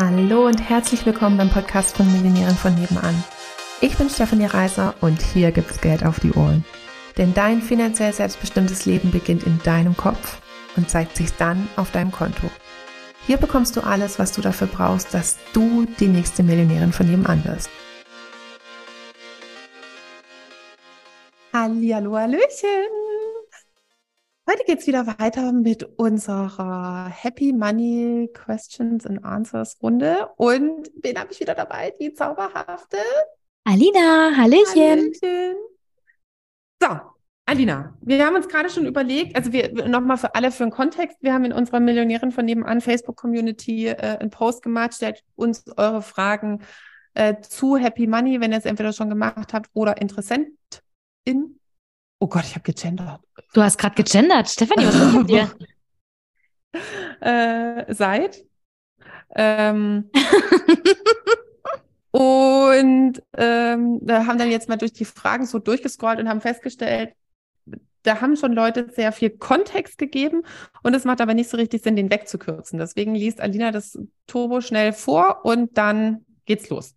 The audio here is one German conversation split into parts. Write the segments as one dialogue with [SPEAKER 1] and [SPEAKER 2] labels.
[SPEAKER 1] Hallo und herzlich willkommen beim Podcast von Millionären von nebenan. Ich bin Stefanie Reiser und hier gibt's Geld auf die Ohren. Denn dein finanziell selbstbestimmtes Leben beginnt in deinem Kopf und zeigt sich dann auf deinem Konto. Hier bekommst du alles, was du dafür brauchst, dass du die nächste Millionärin von nebenan wirst. Hallihallo, Hallöchen! Heute geht's wieder weiter mit unserer Happy Money Questions and Answers Runde. Und wen habe ich wieder dabei? Die zauberhafte
[SPEAKER 2] Alina, Hallöchen. Hallöchen.
[SPEAKER 1] So, Alina, wir haben uns gerade schon überlegt, also wir nochmal für alle für den Kontext, wir haben in unserer Millionärin von nebenan Facebook-Community äh, einen Post gemacht, stellt uns eure Fragen äh, zu Happy Money, wenn ihr es entweder schon gemacht habt oder Interessentin. Oh Gott, ich habe gegendert.
[SPEAKER 2] Du hast gerade gegendert. Stefanie, was ist mit dir?
[SPEAKER 1] äh, seid. Ähm, und ähm, da haben dann jetzt mal durch die Fragen so durchgescrollt und haben festgestellt, da haben schon Leute sehr viel Kontext gegeben und es macht aber nicht so richtig Sinn, den wegzukürzen. Deswegen liest Alina das Turbo schnell vor und dann geht's los.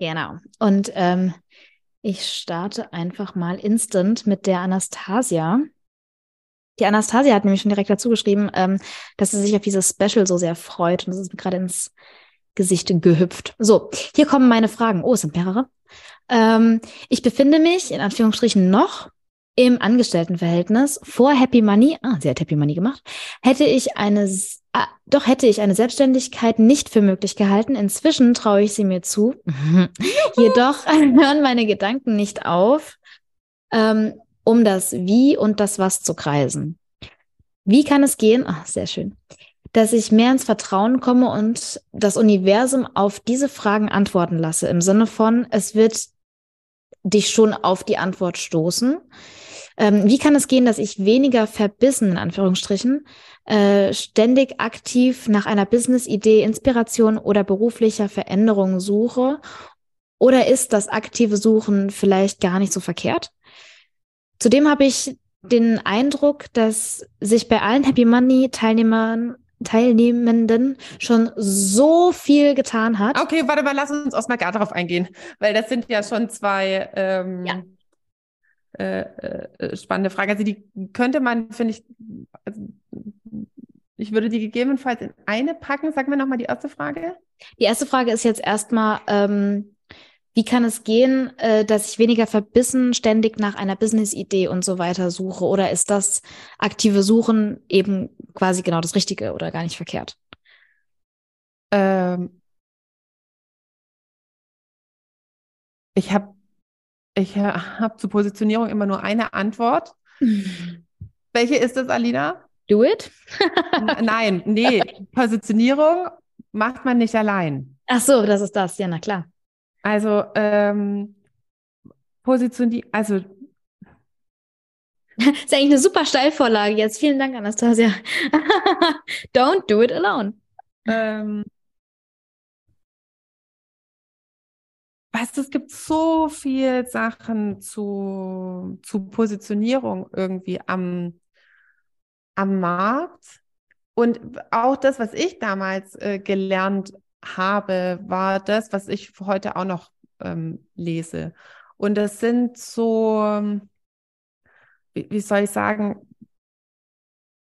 [SPEAKER 2] Genau. Und ähm, ich starte einfach mal instant mit der Anastasia. Die Anastasia hat nämlich schon direkt dazu geschrieben, ähm, dass sie sich auf dieses Special so sehr freut und das ist mir gerade ins Gesicht gehüpft. So, hier kommen meine Fragen. Oh, es sind mehrere. Ähm, ich befinde mich in Anführungsstrichen noch im Angestelltenverhältnis vor Happy Money. Ah, sie hat Happy Money gemacht. Hätte ich eine, ah, doch hätte ich eine Selbstständigkeit nicht für möglich gehalten. Inzwischen traue ich sie mir zu. Jedoch hören meine Gedanken nicht auf. Ähm, um das Wie und das Was zu kreisen. Wie kann es gehen? Ach, sehr schön. Dass ich mehr ins Vertrauen komme und das Universum auf diese Fragen antworten lasse. Im Sinne von, es wird dich schon auf die Antwort stoßen. Ähm, wie kann es gehen, dass ich weniger verbissen, in Anführungsstrichen, äh, ständig aktiv nach einer Business-Idee, Inspiration oder beruflicher Veränderung suche? Oder ist das aktive Suchen vielleicht gar nicht so verkehrt? Zudem habe ich den Eindruck, dass sich bei allen Happy Money Teilnehmern Teilnehmenden schon so viel getan hat.
[SPEAKER 1] Okay, warte mal, lass uns erstmal gar darauf eingehen, weil das sind ja schon zwei ähm, ja. Äh, äh, spannende Fragen. Also die könnte man, finde ich, also, ich würde die gegebenenfalls in eine packen. Sag mir nochmal die erste Frage.
[SPEAKER 2] Die erste Frage ist jetzt erstmal, ähm, wie kann es gehen, äh, dass ich weniger verbissen ständig nach einer Business-Idee und so weiter suche? Oder ist das aktive Suchen eben quasi genau das Richtige oder gar nicht verkehrt? Ähm,
[SPEAKER 1] ich habe ich hab zur Positionierung immer nur eine Antwort. Welche ist das, Alina?
[SPEAKER 2] Do it?
[SPEAKER 1] Nein, nee. Positionierung macht man nicht allein.
[SPEAKER 2] Ach so, das ist das. Ja, na klar.
[SPEAKER 1] Also ähm, Position, also
[SPEAKER 2] das ist eigentlich eine super Steilvorlage jetzt. Vielen Dank, Anastasia. Don't do it alone. Ähm,
[SPEAKER 1] weißt du, es gibt so viel Sachen zu, zu Positionierung irgendwie am, am Markt. Und auch das, was ich damals äh, gelernt habe, war das, was ich heute auch noch ähm, lese. Und das sind so, wie, wie soll ich sagen,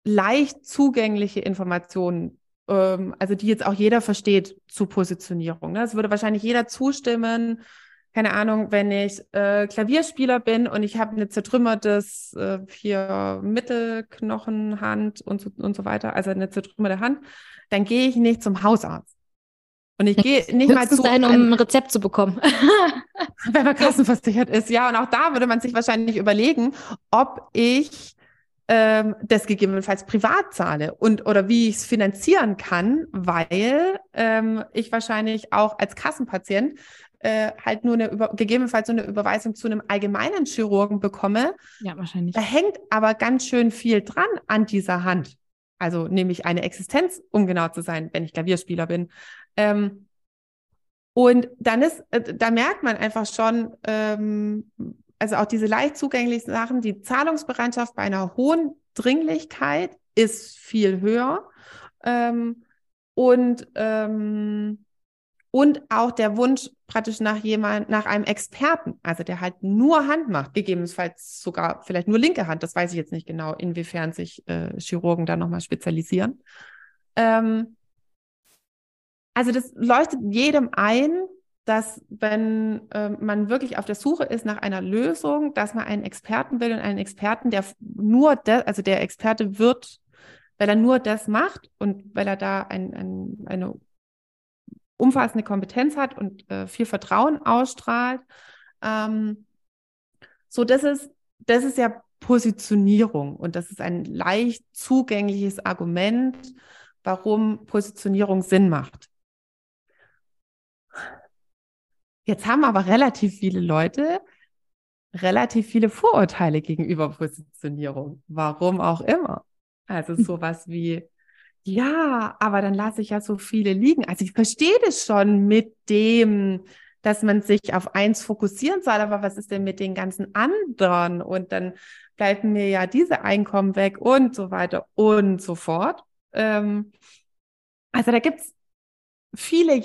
[SPEAKER 1] leicht zugängliche Informationen, ähm, also die jetzt auch jeder versteht zu Positionierung. Ne? Es würde wahrscheinlich jeder zustimmen, keine Ahnung, wenn ich äh, Klavierspieler bin und ich habe eine zertrümmertes äh, hier Mittelknochenhand und so, und so weiter, also eine zertrümmerte Hand, dann gehe ich nicht zum Hausarzt. Und ich gehe nicht mal zu.
[SPEAKER 2] Sein, um ein Rezept zu bekommen.
[SPEAKER 1] wenn man kassenversichert ist, ja. Und auch da würde man sich wahrscheinlich überlegen, ob ich ähm, das gegebenenfalls privat zahle und oder wie ich es finanzieren kann, weil ähm, ich wahrscheinlich auch als Kassenpatient äh, halt nur eine über, gegebenenfalls so eine Überweisung zu einem allgemeinen Chirurgen bekomme.
[SPEAKER 2] Ja, wahrscheinlich.
[SPEAKER 1] Da hängt aber ganz schön viel dran an dieser Hand. Also nämlich eine Existenz, um genau zu sein, wenn ich Klavierspieler bin. Ähm, und dann ist, äh, da merkt man einfach schon, ähm, also auch diese leicht zugänglichen Sachen, die Zahlungsbereitschaft bei einer hohen Dringlichkeit ist viel höher. Ähm, und, ähm, und auch der Wunsch praktisch nach jemand, nach einem Experten, also der halt nur Hand macht, gegebenenfalls sogar vielleicht nur linke Hand, das weiß ich jetzt nicht genau, inwiefern sich äh, Chirurgen da nochmal spezialisieren. Ähm, also das leuchtet jedem ein, dass wenn äh, man wirklich auf der Suche ist nach einer Lösung, dass man einen Experten will und einen Experten, der nur, de, also der Experte wird weil er nur das macht und weil er da ein, ein, eine umfassende Kompetenz hat und äh, viel Vertrauen ausstrahlt. Ähm, so, das ist, das ist ja Positionierung und das ist ein leicht zugängliches Argument, warum Positionierung Sinn macht. Jetzt haben aber relativ viele Leute relativ viele Vorurteile gegenüber Positionierung. Warum auch immer. Also hm. sowas wie, ja, aber dann lasse ich ja so viele liegen. Also ich verstehe das schon mit dem, dass man sich auf eins fokussieren soll, aber was ist denn mit den ganzen anderen? Und dann bleiben mir ja diese Einkommen weg und so weiter und so fort. Ähm, also da gibt's viele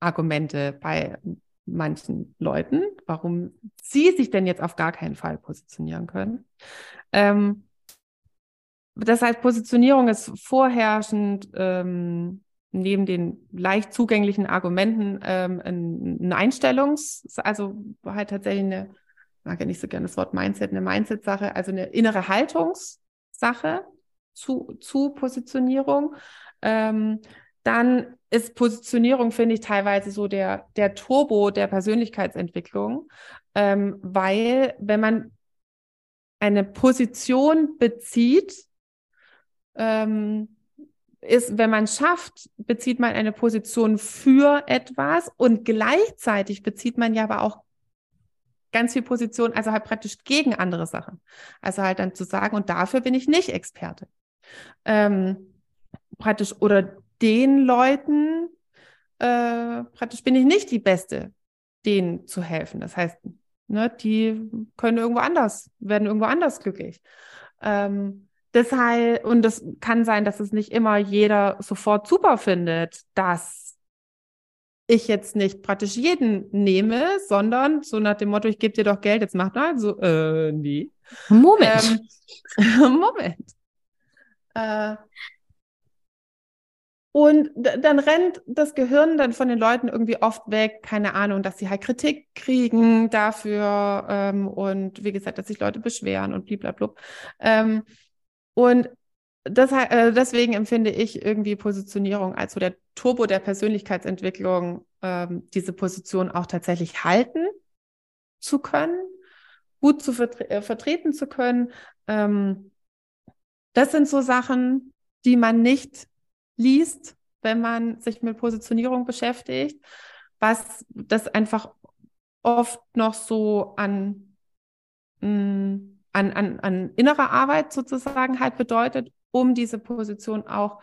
[SPEAKER 1] Ja-Aber-Argumente bei manchen Leuten, warum sie sich denn jetzt auf gar keinen Fall positionieren können. Ähm, das heißt, Positionierung ist vorherrschend ähm, neben den leicht zugänglichen Argumenten ähm, ein, Einstellungs-, also halt tatsächlich eine, mag ja nicht so gerne das Wort Mindset, eine Mindset-Sache, also eine innere Haltungssache zu, zu Positionierung. Ähm, dann ist Positionierung, finde ich, teilweise so der, der Turbo der Persönlichkeitsentwicklung, ähm, weil wenn man eine Position bezieht, ähm, ist, wenn man schafft, bezieht man eine Position für etwas und gleichzeitig bezieht man ja aber auch ganz viel Position, also halt praktisch gegen andere Sachen. Also halt dann zu sagen, und dafür bin ich nicht Experte. Ähm, praktisch oder den Leuten äh, praktisch bin ich nicht die Beste, denen zu helfen. Das heißt, ne, die können irgendwo anders, werden irgendwo anders glücklich. Ähm, Deshalb, und es kann sein, dass es nicht immer jeder sofort super findet, dass ich jetzt nicht praktisch jeden nehme, sondern so nach dem Motto, ich gebe dir doch Geld, jetzt mach mal so, äh, nee.
[SPEAKER 2] Moment.
[SPEAKER 1] Ähm, Moment. Äh, und dann rennt das Gehirn dann von den Leuten irgendwie oft weg, keine Ahnung, dass sie halt Kritik kriegen dafür ähm, und wie gesagt, dass sich Leute beschweren und blablabla. Ähm, und das, äh, deswegen empfinde ich irgendwie Positionierung als so der Turbo der Persönlichkeitsentwicklung, ähm, diese Position auch tatsächlich halten zu können, gut zu vertre äh, vertreten zu können. Ähm, das sind so Sachen, die man nicht liest, wenn man sich mit Positionierung beschäftigt, was das einfach oft noch so an mm, an, an, an innerer Arbeit sozusagen halt bedeutet, um diese Position auch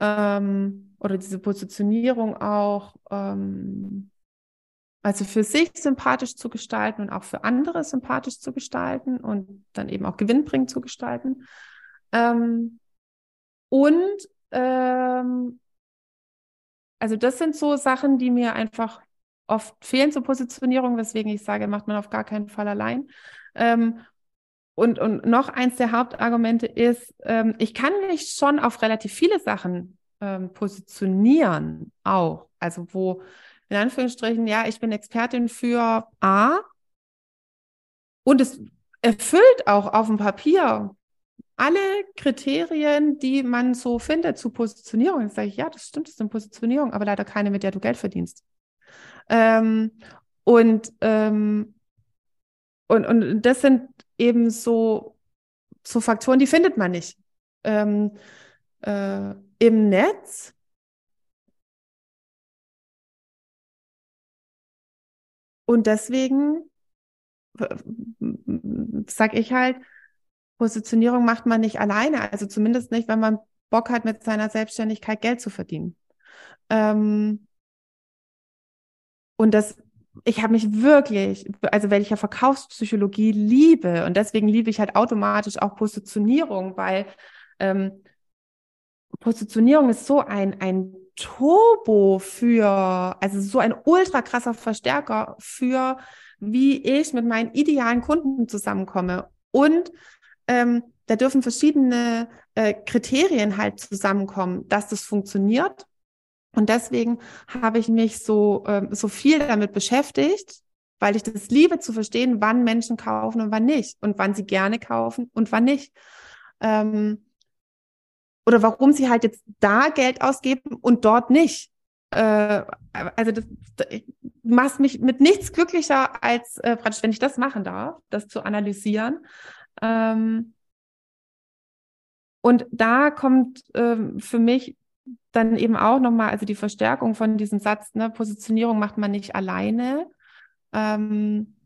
[SPEAKER 1] ähm, oder diese Positionierung auch ähm, also für sich sympathisch zu gestalten und auch für andere sympathisch zu gestalten und dann eben auch gewinnbringend zu gestalten. Ähm, und ähm, also das sind so Sachen, die mir einfach oft fehlen zur Positionierung, weswegen ich sage, macht man auf gar keinen Fall allein. Ähm, und, und noch eins der Hauptargumente ist, ähm, ich kann mich schon auf relativ viele Sachen ähm, positionieren, auch. Also wo in Anführungsstrichen, ja, ich bin Expertin für A und es erfüllt auch auf dem Papier alle Kriterien, die man so findet zu Positionierung. Jetzt sage ich, ja, das stimmt, das ist eine Positionierung, aber leider keine, mit der du Geld verdienst. Ähm, und, ähm, und, und das sind eben so, so Faktoren, die findet man nicht ähm, äh, im Netz. Und deswegen sage ich halt, Positionierung macht man nicht alleine, also zumindest nicht, wenn man Bock hat, mit seiner Selbstständigkeit Geld zu verdienen. Ähm, und das ich habe mich wirklich, also weil ich ja Verkaufspsychologie liebe und deswegen liebe ich halt automatisch auch Positionierung, weil ähm, Positionierung ist so ein, ein Turbo für, also so ein ultra krasser Verstärker für, wie ich mit meinen idealen Kunden zusammenkomme. Und ähm, da dürfen verschiedene äh, Kriterien halt zusammenkommen, dass das funktioniert. Und deswegen habe ich mich so, äh, so viel damit beschäftigt, weil ich das liebe zu verstehen, wann Menschen kaufen und wann nicht und wann sie gerne kaufen und wann nicht. Ähm, oder warum sie halt jetzt da Geld ausgeben und dort nicht. Äh, also das, das macht mich mit nichts glücklicher, als äh, praktisch, wenn ich das machen darf, das zu analysieren. Ähm, und da kommt ähm, für mich dann eben auch nochmal, also die Verstärkung von diesem Satz, ne, Positionierung macht man nicht alleine, ähm,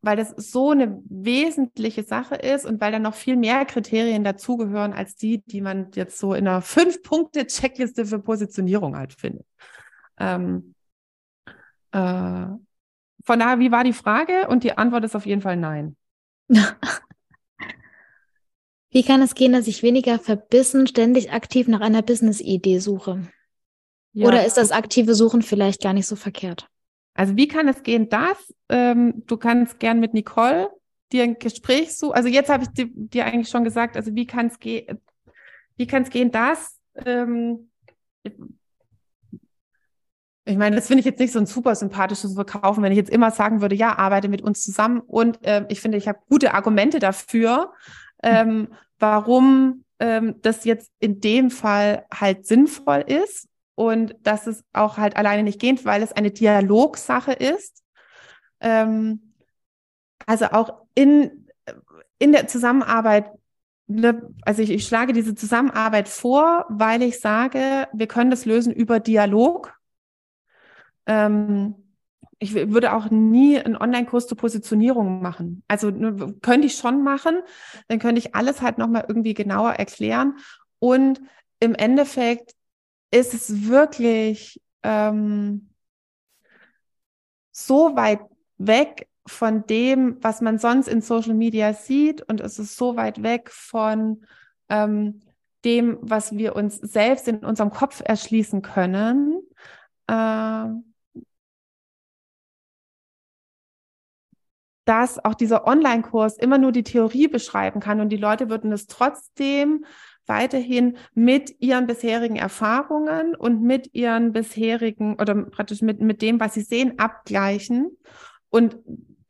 [SPEAKER 1] weil das so eine wesentliche Sache ist und weil da noch viel mehr Kriterien dazugehören als die, die man jetzt so in einer Fünf-Punkte-Checkliste für Positionierung halt findet. Ähm, äh, von daher, wie war die Frage? Und die Antwort ist auf jeden Fall nein.
[SPEAKER 2] Wie kann es gehen, dass ich weniger verbissen ständig aktiv nach einer Business-Idee suche? Ja. Oder ist das aktive Suchen vielleicht gar nicht so verkehrt?
[SPEAKER 1] Also wie kann es gehen, dass ähm, du kannst gern mit Nicole dir ein Gespräch suchen. Also jetzt habe ich dir, dir, eigentlich schon gesagt, also wie kann es gehen, wie kann es gehen, dass ähm, ich meine, das finde ich jetzt nicht so ein super sympathisches Verkaufen, wenn ich jetzt immer sagen würde, ja, arbeite mit uns zusammen. Und äh, ich finde, ich habe gute Argumente dafür, ähm, warum ähm, das jetzt in dem Fall halt sinnvoll ist und dass es auch halt alleine nicht geht, weil es eine Dialogsache ist. Ähm, also auch in, in der Zusammenarbeit, ne, also ich, ich schlage diese Zusammenarbeit vor, weil ich sage, wir können das lösen über Dialog. Ähm, ich würde auch nie einen Online-Kurs zur Positionierung machen. Also könnte ich schon machen, dann könnte ich alles halt nochmal irgendwie genauer erklären. Und im Endeffekt ist es wirklich ähm, so weit weg von dem, was man sonst in Social Media sieht und es ist so weit weg von ähm, dem, was wir uns selbst in unserem Kopf erschließen können. Äh, dass auch dieser Online-Kurs immer nur die Theorie beschreiben kann und die Leute würden es trotzdem weiterhin mit ihren bisherigen Erfahrungen und mit ihren bisherigen oder praktisch mit, mit dem, was sie sehen, abgleichen. Und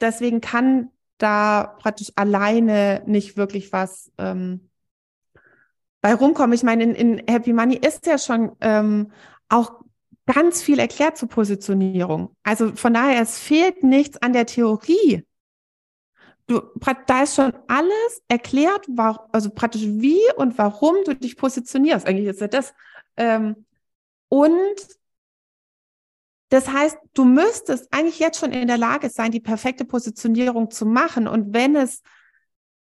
[SPEAKER 1] deswegen kann da praktisch alleine nicht wirklich was ähm, bei rumkommen. Ich meine, in, in Happy Money ist ja schon ähm, auch ganz viel erklärt zur Positionierung. Also von daher, es fehlt nichts an der Theorie du, da ist schon alles erklärt, war, also praktisch wie und warum du dich positionierst. Eigentlich ist ja das. Ähm, und das heißt, du müsstest eigentlich jetzt schon in der Lage sein, die perfekte Positionierung zu machen. Und wenn es,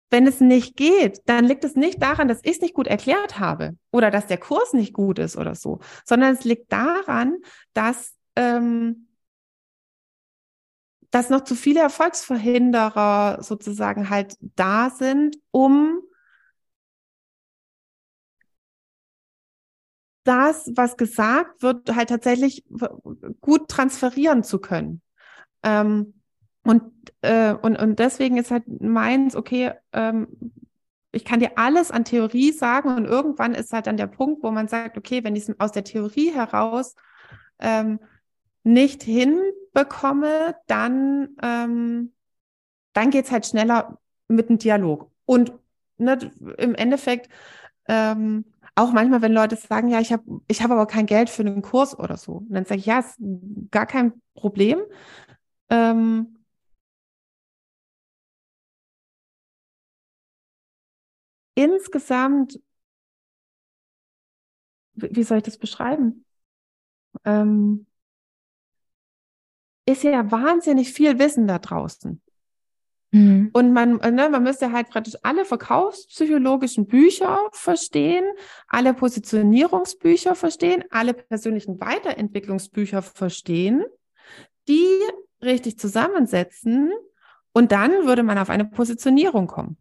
[SPEAKER 1] wenn es nicht geht, dann liegt es nicht daran, dass ich es nicht gut erklärt habe oder dass der Kurs nicht gut ist oder so, sondern es liegt daran, dass ähm, dass noch zu viele Erfolgsverhinderer sozusagen halt da sind, um das, was gesagt wird, halt tatsächlich gut transferieren zu können. Ähm, und, äh, und, und deswegen ist halt meins, okay, ähm, ich kann dir alles an Theorie sagen und irgendwann ist halt dann der Punkt, wo man sagt, okay, wenn ich es aus der Theorie heraus ähm, nicht hinbekomme, dann, ähm, dann geht's halt schneller mit dem Dialog. Und ne, im Endeffekt ähm, auch manchmal, wenn Leute sagen, ja, ich habe ich hab aber kein Geld für einen Kurs oder so. Und dann sage ich, ja, ist gar kein Problem. Ähm, insgesamt, wie soll ich das beschreiben? Ähm, ist ja wahnsinnig viel Wissen da draußen. Mhm. Und man, ne, man müsste halt praktisch alle verkaufspsychologischen Bücher verstehen, alle Positionierungsbücher verstehen, alle persönlichen Weiterentwicklungsbücher verstehen, die richtig zusammensetzen und dann würde man auf eine Positionierung kommen.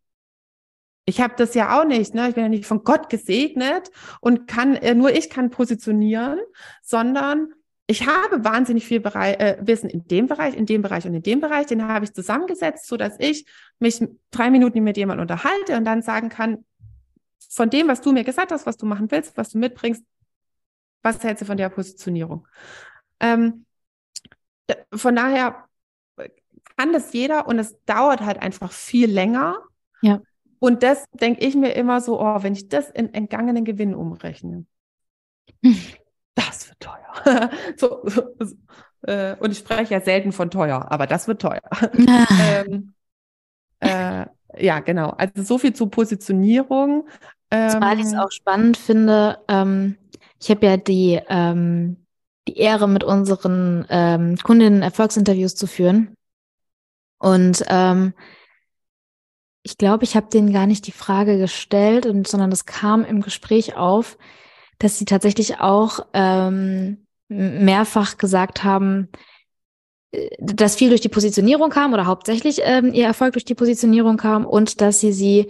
[SPEAKER 1] Ich habe das ja auch nicht, ne? Ich bin ja nicht von Gott gesegnet und kann, äh, nur ich kann positionieren, sondern ich habe wahnsinnig viel Bereich, äh, Wissen in dem Bereich, in dem Bereich und in dem Bereich. Den habe ich zusammengesetzt, so dass ich mich drei Minuten mit jemandem unterhalte und dann sagen kann, von dem, was du mir gesagt hast, was du machen willst, was du mitbringst, was hältst du von der Positionierung? Ähm, von daher kann das jeder und es dauert halt einfach viel länger.
[SPEAKER 2] Ja.
[SPEAKER 1] Und das denke ich mir immer so, oh, wenn ich das in entgangenen Gewinn umrechne, das wird teuer. so, so, äh, und ich spreche ja selten von teuer, aber das wird teuer. ähm, äh, ja, genau. Also so viel zur Positionierung.
[SPEAKER 2] Ähm, Zumal ich es auch spannend finde, ähm, ich habe ja die, ähm, die Ehre, mit unseren ähm, Kundinnen Erfolgsinterviews zu führen. Und ähm, ich glaube, ich habe denen gar nicht die Frage gestellt, und, sondern es kam im Gespräch auf, dass sie tatsächlich auch ähm, mehrfach gesagt haben, äh, dass viel durch die Positionierung kam oder hauptsächlich ähm, ihr Erfolg durch die Positionierung kam und dass sie sie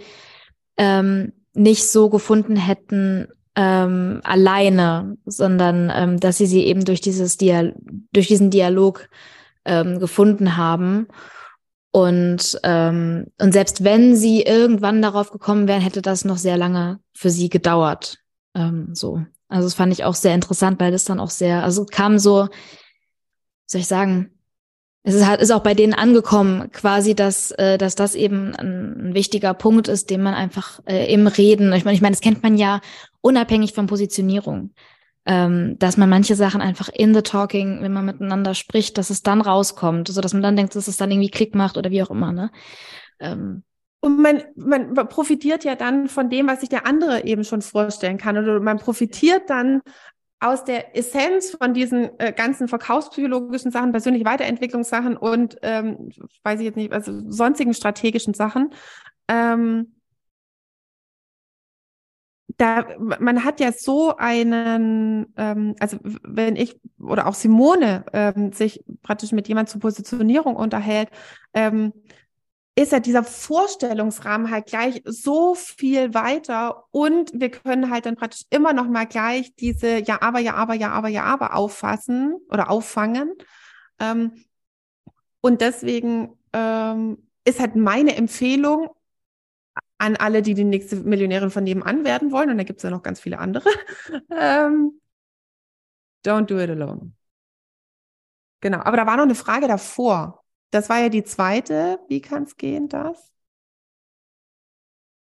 [SPEAKER 2] ähm, nicht so gefunden hätten ähm, alleine, sondern ähm, dass sie sie eben durch dieses Dial durch diesen Dialog ähm, gefunden haben. Und, ähm, und selbst wenn sie irgendwann darauf gekommen wären, hätte das noch sehr lange für sie gedauert. Ähm, so. Also das fand ich auch sehr interessant, weil das dann auch sehr, also kam so, soll ich sagen, es ist, halt, ist auch bei denen angekommen, quasi, dass, äh, dass das eben ein, ein wichtiger Punkt ist, den man einfach äh, im Reden, ich meine, ich meine, das kennt man ja unabhängig von Positionierung, ähm, dass man manche Sachen einfach in the talking, wenn man miteinander spricht, dass es dann rauskommt, so dass man dann denkt, dass es dann irgendwie Klick macht oder wie auch immer, ne? Ähm,
[SPEAKER 1] und man, man profitiert ja dann von dem, was sich der andere eben schon vorstellen kann. Oder man profitiert dann aus der Essenz von diesen äh, ganzen verkaufspsychologischen Sachen, persönliche Weiterentwicklungssachen und ähm, weiß ich jetzt nicht, also sonstigen strategischen Sachen. Ähm, da, man hat ja so einen, ähm, also wenn ich oder auch Simone ähm, sich praktisch mit jemand zur Positionierung unterhält, ähm, ist ja dieser Vorstellungsrahmen halt gleich so viel weiter und wir können halt dann praktisch immer noch mal gleich diese ja aber ja aber ja aber ja aber auffassen oder auffangen ähm, und deswegen ähm, ist halt meine Empfehlung an alle, die die nächste Millionärin von nebenan werden wollen und da gibt es ja noch ganz viele andere. ähm, don't do it alone. Genau, aber da war noch eine Frage davor. Das war ja die zweite. Wie kann es gehen, das?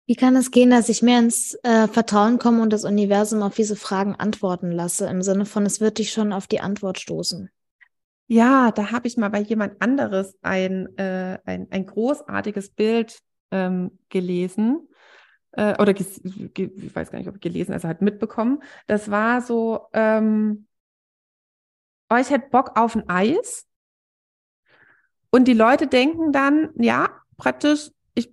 [SPEAKER 2] Wie kann es gehen, dass ich mehr ins äh, Vertrauen komme und das Universum auf diese Fragen antworten lasse, im Sinne von, es wird dich schon auf die Antwort stoßen?
[SPEAKER 1] Ja, da habe ich mal bei jemand anderes ein, äh, ein, ein großartiges Bild ähm, gelesen. Äh, oder ich weiß gar nicht, ob gelesen, also halt mitbekommen. Das war so, ähm, oh, ich hätte Bock auf ein Eis und die Leute denken dann, ja, praktisch, ich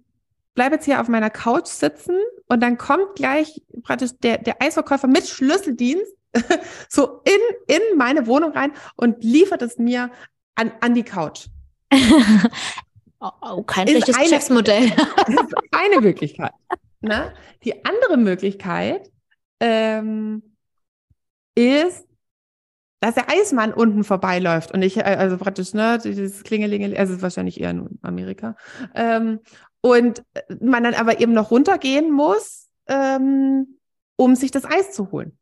[SPEAKER 1] bleibe jetzt hier auf meiner Couch sitzen und dann kommt gleich praktisch der, der Eisverkäufer mit Schlüsseldienst so in, in meine Wohnung rein und liefert es mir an, an die Couch.
[SPEAKER 2] oh, oh, kein schlechtes Geschäftsmodell.
[SPEAKER 1] ist eine Möglichkeit. Ne? Die andere Möglichkeit ähm, ist, dass der Eismann unten vorbeiläuft und ich, äh, also praktisch, ne, dieses Klingelingeling, also wahrscheinlich eher in Amerika. Ähm, und man dann aber eben noch runtergehen muss, ähm, um sich das Eis zu holen.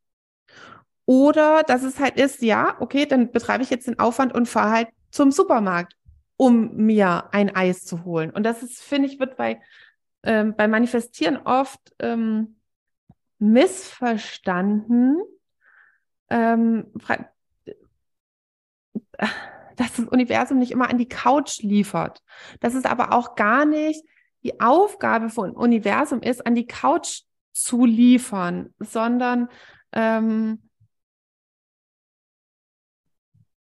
[SPEAKER 1] Oder dass es halt ist, ja, okay, dann betreibe ich jetzt den Aufwand und fahre halt zum Supermarkt, um mir ein Eis zu holen. Und das ist, finde ich, wird bei, ähm, bei Manifestieren oft ähm, missverstanden. Ähm, dass das Universum nicht immer an die Couch liefert. Dass es aber auch gar nicht die Aufgabe von Universum ist, an die Couch zu liefern, sondern ähm,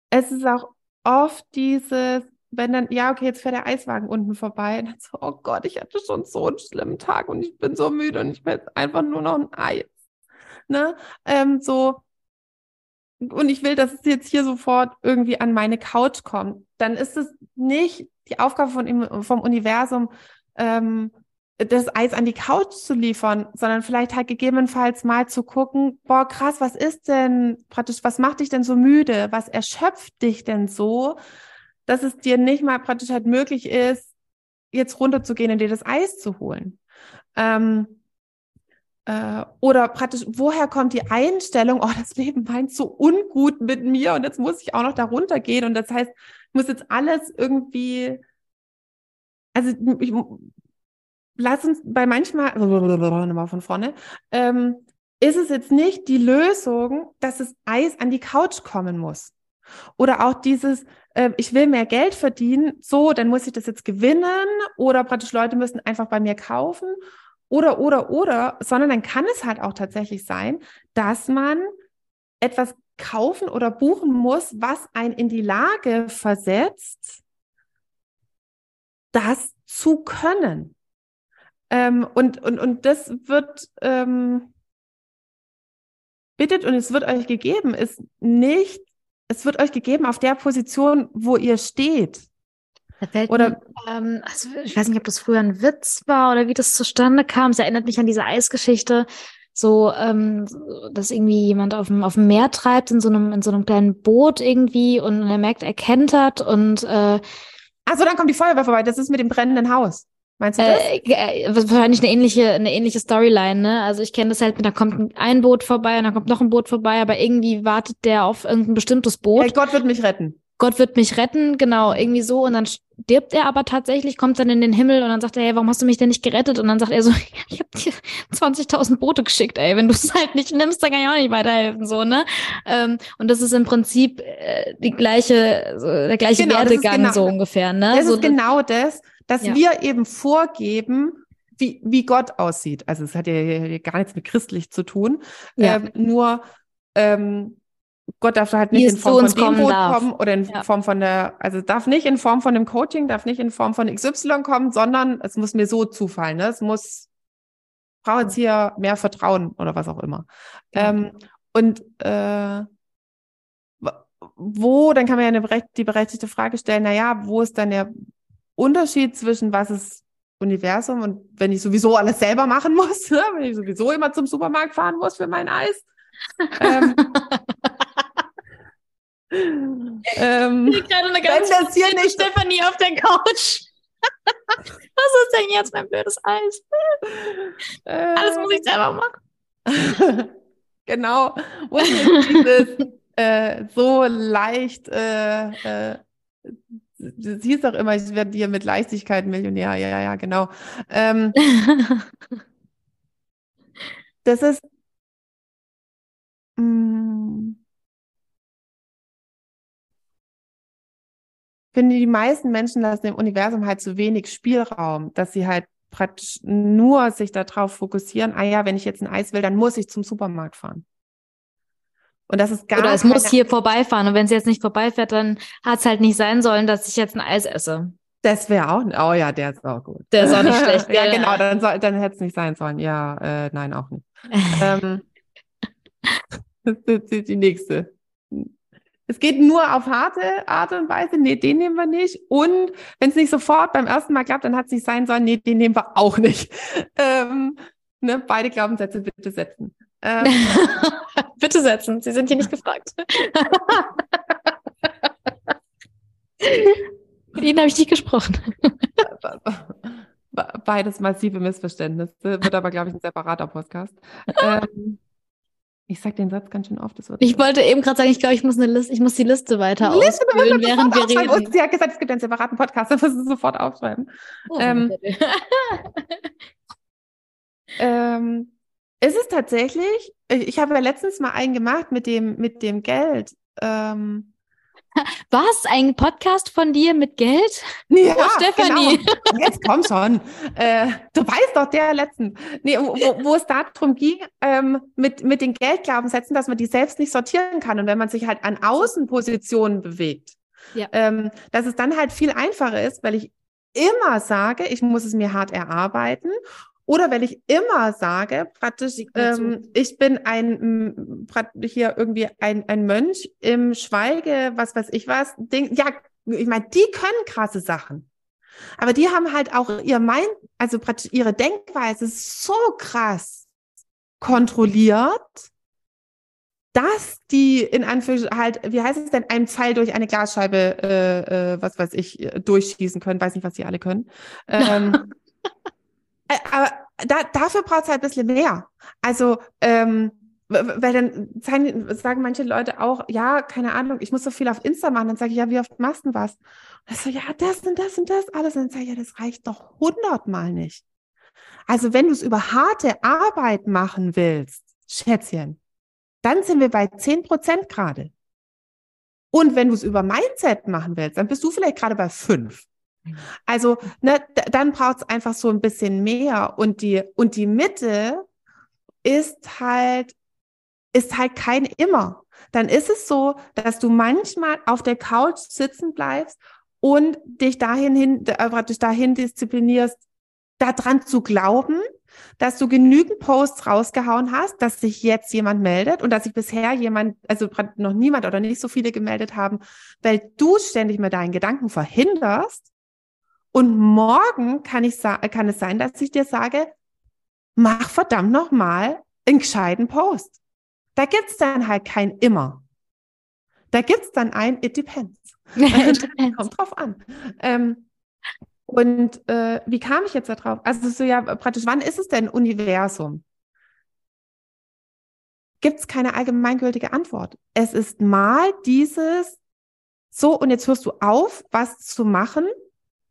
[SPEAKER 1] es ist auch oft dieses, wenn dann, ja, okay, jetzt fährt der Eiswagen unten vorbei, und dann so, oh Gott, ich hatte schon so einen schlimmen Tag und ich bin so müde und ich will jetzt einfach nur noch ein Eis. Ne? Ähm, so, und ich will, dass es jetzt hier sofort irgendwie an meine Couch kommt, dann ist es nicht die Aufgabe von, vom Universum, ähm, das Eis an die Couch zu liefern, sondern vielleicht halt gegebenenfalls mal zu gucken, boah, krass, was ist denn praktisch, was macht dich denn so müde? Was erschöpft dich denn so, dass es dir nicht mal praktisch halt möglich ist, jetzt runterzugehen und dir das Eis zu holen? Ähm, äh, oder praktisch, woher kommt die Einstellung, oh, das Leben meint so ungut mit mir und jetzt muss ich auch noch da runtergehen und das heißt, ich muss jetzt alles irgendwie, also ich, lass uns bei manchmal, nochmal von vorne, ähm, ist es jetzt nicht die Lösung, dass das Eis an die Couch kommen muss. Oder auch dieses, äh, ich will mehr Geld verdienen, so, dann muss ich das jetzt gewinnen. Oder praktisch Leute müssen einfach bei mir kaufen. Oder, oder, oder, sondern dann kann es halt auch tatsächlich sein, dass man etwas kaufen oder buchen muss, was einen in die Lage versetzt, das zu können. Ähm, und, und, und das wird ähm, bittet und es wird euch gegeben, ist nicht, es wird euch gegeben auf der Position, wo ihr steht.
[SPEAKER 2] Oder mir, ähm, also ich weiß nicht, ob das früher ein Witz war oder wie das zustande kam. Es erinnert mich an diese Eisgeschichte, so, ähm, dass irgendwie jemand auf dem, auf dem Meer treibt in so einem, in so einem kleinen Boot irgendwie und er merkt, er kentert und äh,
[SPEAKER 1] Achso, dann kommt die Feuerwehr vorbei. Das ist mit dem brennenden Haus. Meinst du das? Äh,
[SPEAKER 2] äh, wahrscheinlich eine ähnliche, eine ähnliche Storyline, ne? Also ich kenne das halt, da kommt ein Boot vorbei und dann kommt noch ein Boot vorbei, aber irgendwie wartet der auf irgendein bestimmtes Boot. Hey,
[SPEAKER 1] Gott wird mich retten.
[SPEAKER 2] Gott wird mich retten, genau, irgendwie so. Und dann stirbt er aber tatsächlich, kommt dann in den Himmel und dann sagt er, hey, warum hast du mich denn nicht gerettet? Und dann sagt er so, ich habe dir 20.000 Boote geschickt, ey, wenn du es halt nicht nimmst, dann kann ich auch nicht weiterhelfen, so, ne? Ähm, und das ist im Prinzip äh, die gleiche, so, der gleiche genau, Werdegang, genau, so ungefähr, ne?
[SPEAKER 1] Das
[SPEAKER 2] so,
[SPEAKER 1] ist genau das, dass ja. wir eben vorgeben, wie, wie Gott aussieht. Also es hat ja gar nichts mit christlich zu tun, ja. ähm, nur ähm, Gott darf halt nicht in Form von dem Boot kommen oder in ja. Form von der, also darf nicht in Form von dem Coaching, darf nicht in Form von XY kommen, sondern es muss mir so zufallen. Ne? Es muss, brauche jetzt hier mehr Vertrauen oder was auch immer. Ja. Ähm, und äh, wo, dann kann man ja eine die berechtigte Frage stellen, naja, wo ist dann der Unterschied zwischen was ist Universum und wenn ich sowieso alles selber machen muss, ne? wenn ich sowieso immer zum Supermarkt fahren muss für mein Eis. ähm,
[SPEAKER 2] ähm, ich gerade eine ganz
[SPEAKER 1] wenn das hier nicht
[SPEAKER 2] Stefanie auf der Couch. Was ist denn jetzt mein blödes Eis? Äh, Alles muss ich selber machen.
[SPEAKER 1] genau. Und dieses äh, so leicht, äh, äh, das hieß doch immer, ich werde dir mit Leichtigkeit Millionär. Ja, ja, ja, genau. Ähm, das ist. Mh, finde, die meisten Menschen lassen dem Universum halt zu wenig Spielraum, dass sie halt praktisch nur sich darauf fokussieren, ah ja, wenn ich jetzt ein Eis will, dann muss ich zum Supermarkt fahren.
[SPEAKER 2] Und das ist gar Oder es muss hier vorbeifahren. Und wenn es jetzt nicht vorbeifährt, dann hat es halt nicht sein sollen, dass ich jetzt ein Eis esse.
[SPEAKER 1] Das wäre auch, oh ja, der ist auch gut.
[SPEAKER 2] Der ist auch nicht schlecht.
[SPEAKER 1] ja, genau, dann, soll, dann hätte es nicht sein sollen. Ja, äh, nein, auch nicht. ähm, das ist die nächste. Es geht nur auf harte Art und Weise. Nee, den nehmen wir nicht. Und wenn es nicht sofort beim ersten Mal klappt, dann hat es nicht sein sollen. Nee, den nehmen wir auch nicht. Ähm, ne, beide Glaubenssätze bitte setzen. Ähm,
[SPEAKER 2] bitte setzen. Sie sind hier nicht gefragt. Mit Ihnen habe ich nicht gesprochen.
[SPEAKER 1] Beides massive Missverständnisse. Wird aber, glaube ich, ein separater Podcast. Ähm, ich sag den Satz ganz schön oft.
[SPEAKER 2] ich wollte eben gerade sagen, ich glaube, ich muss eine Liste, ich muss die Liste weiter Liste ausfüllen, während wir reden. Und
[SPEAKER 1] sie hat gesagt, es gibt einen separaten Podcast, müssen Sie sofort aufschreiben. Oh, ähm, ähm, ist es tatsächlich, ich habe ja letztens mal einen gemacht mit dem, mit dem Geld. Ähm,
[SPEAKER 2] was? Ein Podcast von dir mit Geld?
[SPEAKER 1] Ja, oh, Stefanie. Genau. Jetzt komm schon. Äh, du weißt doch, der letzten. Nee, wo, wo es darum ging, ähm, mit, mit den Geldglaubenssätzen, dass man die selbst nicht sortieren kann. Und wenn man sich halt an Außenpositionen bewegt, ja. ähm, dass es dann halt viel einfacher ist, weil ich immer sage, ich muss es mir hart erarbeiten oder wenn ich immer sage, praktisch, ähm, ich bin ein, hier irgendwie ein, ein Mönch im Schweige, was weiß ich was, Ding, ja, ich meine, die können krasse Sachen. Aber die haben halt auch ihr Mind, also praktisch ihre Denkweise so krass kontrolliert, dass die in Anführungszeichen halt, wie heißt es denn, einen Pfeil durch eine Glasscheibe, äh, äh, was weiß ich, durchschießen können. Weiß nicht, was sie alle können. Ähm, äh, aber da, dafür braucht es halt ein bisschen mehr. Also, ähm, weil dann sagen, sagen manche Leute auch, ja, keine Ahnung, ich muss so viel auf Insta machen. Dann sage ich, ja, wie oft machst du was? Und ich so, ja, das und das und das alles. Und dann sage ich, ja, das reicht doch hundertmal nicht. Also wenn du es über harte Arbeit machen willst, Schätzchen, dann sind wir bei 10 Prozent gerade. Und wenn du es über Mindset machen willst, dann bist du vielleicht gerade bei 5. Also, ne, dann braucht es einfach so ein bisschen mehr. Und die, und die Mitte ist halt, ist halt kein immer. Dann ist es so, dass du manchmal auf der Couch sitzen bleibst und dich dahin hin, äh, praktisch dahin disziplinierst, daran zu glauben, dass du genügend Posts rausgehauen hast, dass sich jetzt jemand meldet und dass sich bisher jemand, also noch niemand oder nicht so viele gemeldet haben, weil du ständig mit deinen Gedanken verhinderst. Und morgen kann ich kann es sein, dass ich dir sage, mach verdammt noch mal einen gescheiten Post. Da gibt's dann halt kein immer. Da gibt's dann ein It depends. it depends. Kommt drauf an. Ähm, und äh, wie kam ich jetzt da drauf? Also so ja praktisch, wann ist es denn Universum? Gibt es keine allgemeingültige Antwort. Es ist mal dieses, so und jetzt hörst du auf, was zu machen.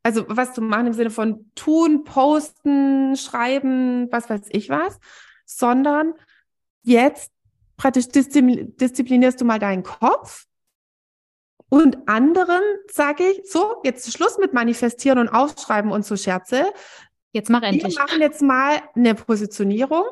[SPEAKER 1] Also was zu machen im Sinne von tun, posten, schreiben, was weiß ich was, sondern jetzt praktisch disziplinierst du mal deinen Kopf und anderen sage ich, so, jetzt Schluss mit manifestieren und aufschreiben und so Scherze.
[SPEAKER 2] Jetzt mach endlich.
[SPEAKER 1] Wir machen jetzt mal eine Positionierung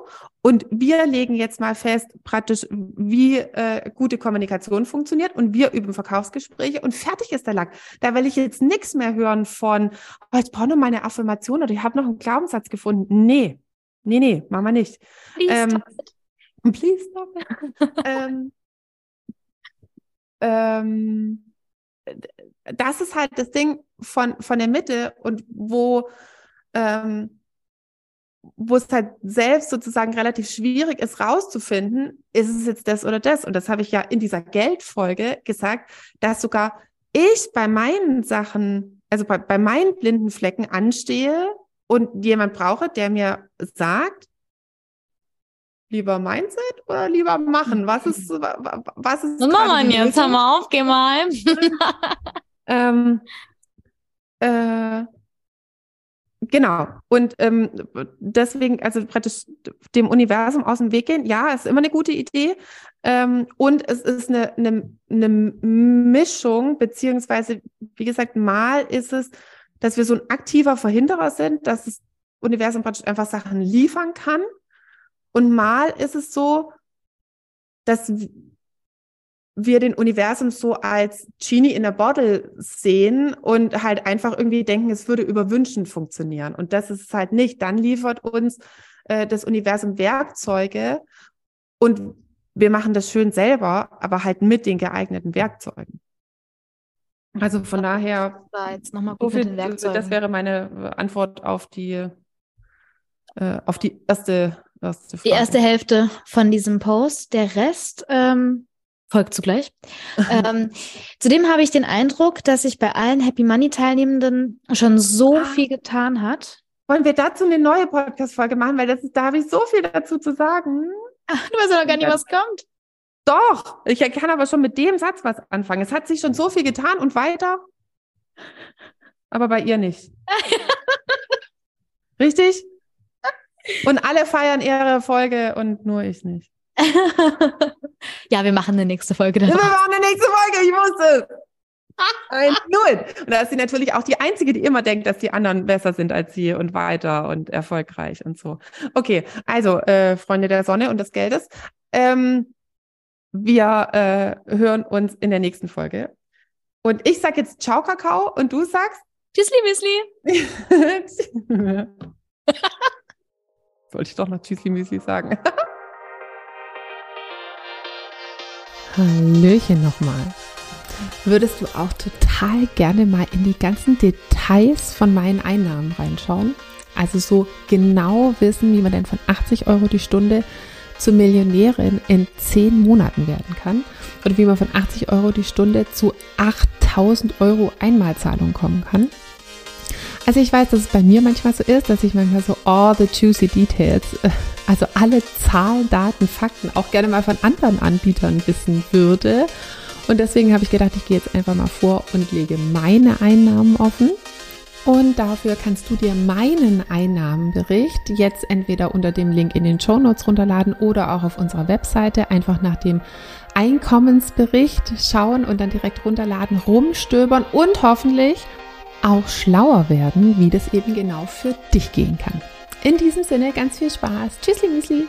[SPEAKER 1] und wir legen jetzt mal fest, praktisch, wie äh, gute Kommunikation funktioniert und wir üben Verkaufsgespräche und fertig ist der Lack. Da will ich jetzt nichts mehr hören von, oh, ich brauche noch meine Affirmation oder ich habe noch einen Glaubenssatz gefunden. Nee, nee, nee, machen wir nicht. Please ähm, stop it. Please stop it. ähm, ähm, das ist halt das Ding von, von der Mitte und wo, ähm, wo es halt selbst sozusagen relativ schwierig ist, rauszufinden, ist es jetzt das oder das. Und das habe ich ja in dieser Geldfolge gesagt, dass sogar ich bei meinen Sachen, also bei, bei meinen blinden Flecken anstehe und jemand brauche, der mir sagt, Lieber Mindset oder lieber machen? Was ist, was ist.
[SPEAKER 2] Was machen wir jetzt? Haben wir auf, geh mal.
[SPEAKER 1] ähm, äh, genau. Und ähm, deswegen, also praktisch dem Universum aus dem Weg gehen, ja, ist immer eine gute Idee. Ähm, und es ist eine, eine, eine Mischung, beziehungsweise, wie gesagt, mal ist es, dass wir so ein aktiver Verhinderer sind, dass das Universum praktisch einfach Sachen liefern kann und mal ist es so, dass wir den Universum so als Genie in a Bottle sehen und halt einfach irgendwie denken, es würde über Wünschen funktionieren. Und das ist es halt nicht. Dann liefert uns äh, das Universum Werkzeuge und wir machen das schön selber, aber halt mit den geeigneten Werkzeugen. Also von daher,
[SPEAKER 2] jetzt noch mal so viel,
[SPEAKER 1] das wäre meine Antwort auf die, äh, auf die erste
[SPEAKER 2] erste Die erste Hälfte von diesem Post. Der Rest ähm, folgt zugleich. ähm, zudem habe ich den Eindruck, dass sich bei allen Happy Money Teilnehmenden schon so ah. viel getan hat.
[SPEAKER 1] Wollen wir dazu eine neue Podcast-Folge machen? Weil das ist, da habe ich so viel dazu zu sagen.
[SPEAKER 2] Ach, du weißt ja noch gar nicht, was kommt.
[SPEAKER 1] Doch, ich kann aber schon mit dem Satz was anfangen. Es hat sich schon so viel getan und weiter. Aber bei ihr nicht. Richtig? Und alle feiern ihre Folge und nur ich nicht.
[SPEAKER 2] ja, wir machen eine nächste Folge. Daraus.
[SPEAKER 1] Wir machen eine nächste Folge, ich wusste es. Ein Null. Und da ist sie natürlich auch die Einzige, die immer denkt, dass die anderen besser sind als sie und weiter und erfolgreich und so. Okay, also äh, Freunde der Sonne und des Geldes. Ähm, wir äh, hören uns in der nächsten Folge. Und ich sag jetzt Ciao, Kakao und du sagst
[SPEAKER 2] Tschüssli, Müsli.
[SPEAKER 1] Wollte ich doch noch Tschüssli Müsli sagen. Hallöchen nochmal. würdest du auch total gerne mal in die ganzen Details von meinen Einnahmen reinschauen. Also so genau wissen, wie man denn von 80 Euro die Stunde zur Millionärin in 10 Monaten werden kann. Oder wie man von 80 Euro die Stunde zu 8000 Euro Einmalzahlung kommen kann. Also ich weiß, dass es bei mir manchmal so ist, dass ich manchmal so all the juicy details, äh, also alle Zahlen, Daten, Fakten auch gerne mal von anderen Anbietern wissen würde. Und deswegen habe ich gedacht, ich gehe jetzt einfach mal vor und lege meine Einnahmen offen. Und dafür kannst du dir meinen Einnahmenbericht jetzt entweder unter dem Link in den Show Notes runterladen oder auch auf unserer Webseite einfach nach dem Einkommensbericht schauen und dann direkt runterladen, rumstöbern und hoffentlich auch schlauer werden, wie das eben genau für dich gehen kann. In diesem Sinne ganz viel Spaß. Tschüssli, Müsli.